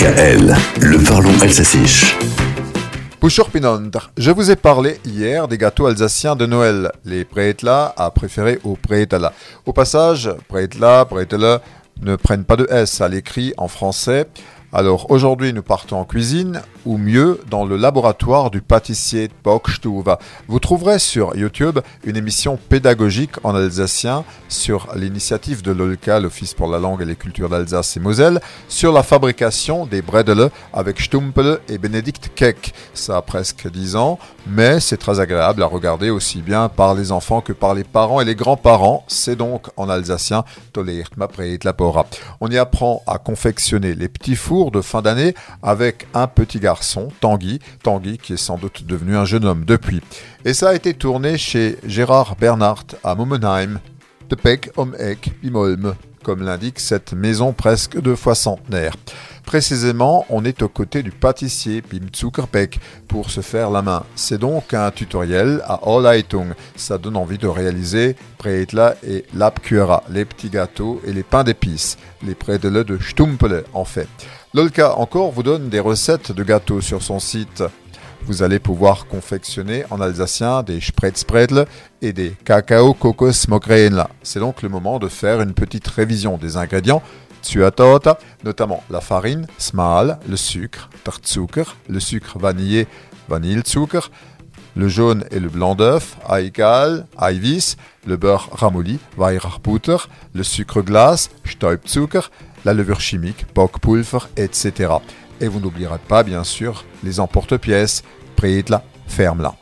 DKL, le parlons alsacien. Je vous ai parlé hier des gâteaux alsaciens de Noël. Les Préetla à préférer aux Préetala. Au passage, Préetla, Préetala ne prennent pas de S à l'écrit en français. Alors aujourd'hui, nous partons en cuisine, ou mieux, dans le laboratoire du pâtissier Bockstube. Vous trouverez sur YouTube une émission pédagogique en alsacien sur l'initiative de l'OLCA, l'Office pour la langue et les cultures d'Alsace et Moselle, sur la fabrication des bredele avec Stumpel et Bénédicte Keck. Ça a presque 10 ans, mais c'est très agréable à regarder aussi bien par les enfants que par les parents et les grands-parents. C'est donc en alsacien. On y apprend à confectionner les petits fours de fin d'année avec un petit garçon, Tanguy, Tanguy qui est sans doute devenu un jeune homme depuis. Et ça a été tourné chez Gérard Bernhardt à Momenheim, de Peck om Bimolm, comme l'indique cette maison presque deux fois centenaire. Précisément, on est aux côtés du pâtissier Pim Zuckerbeck pour se faire la main. C'est donc un tutoriel à Allleitung. Ça donne envie de réaliser Preitla et Lapkura, les petits gâteaux et les pains d'épices, les prédele de Stumpele en fait. Lolka encore vous donne des recettes de gâteaux sur son site. Vous allez pouvoir confectionner en alsacien des spreadspreadle et des cacao kokos mokrenla. C'est donc le moment de faire une petite révision des ingrédients Tsuatota, notamment la farine, smal, le sucre, tartzucker, le sucre vanillé, vanillezucker, le jaune et le blanc d'œuf, Aikal, Eivis, le beurre ramolli, Weirarbutter, le sucre glace, Stäubzucker, la levure chimique, Bockpulver, etc. Et vous n'oublierez pas, bien sûr, les emporte-pièces, Preidla, ferme-la.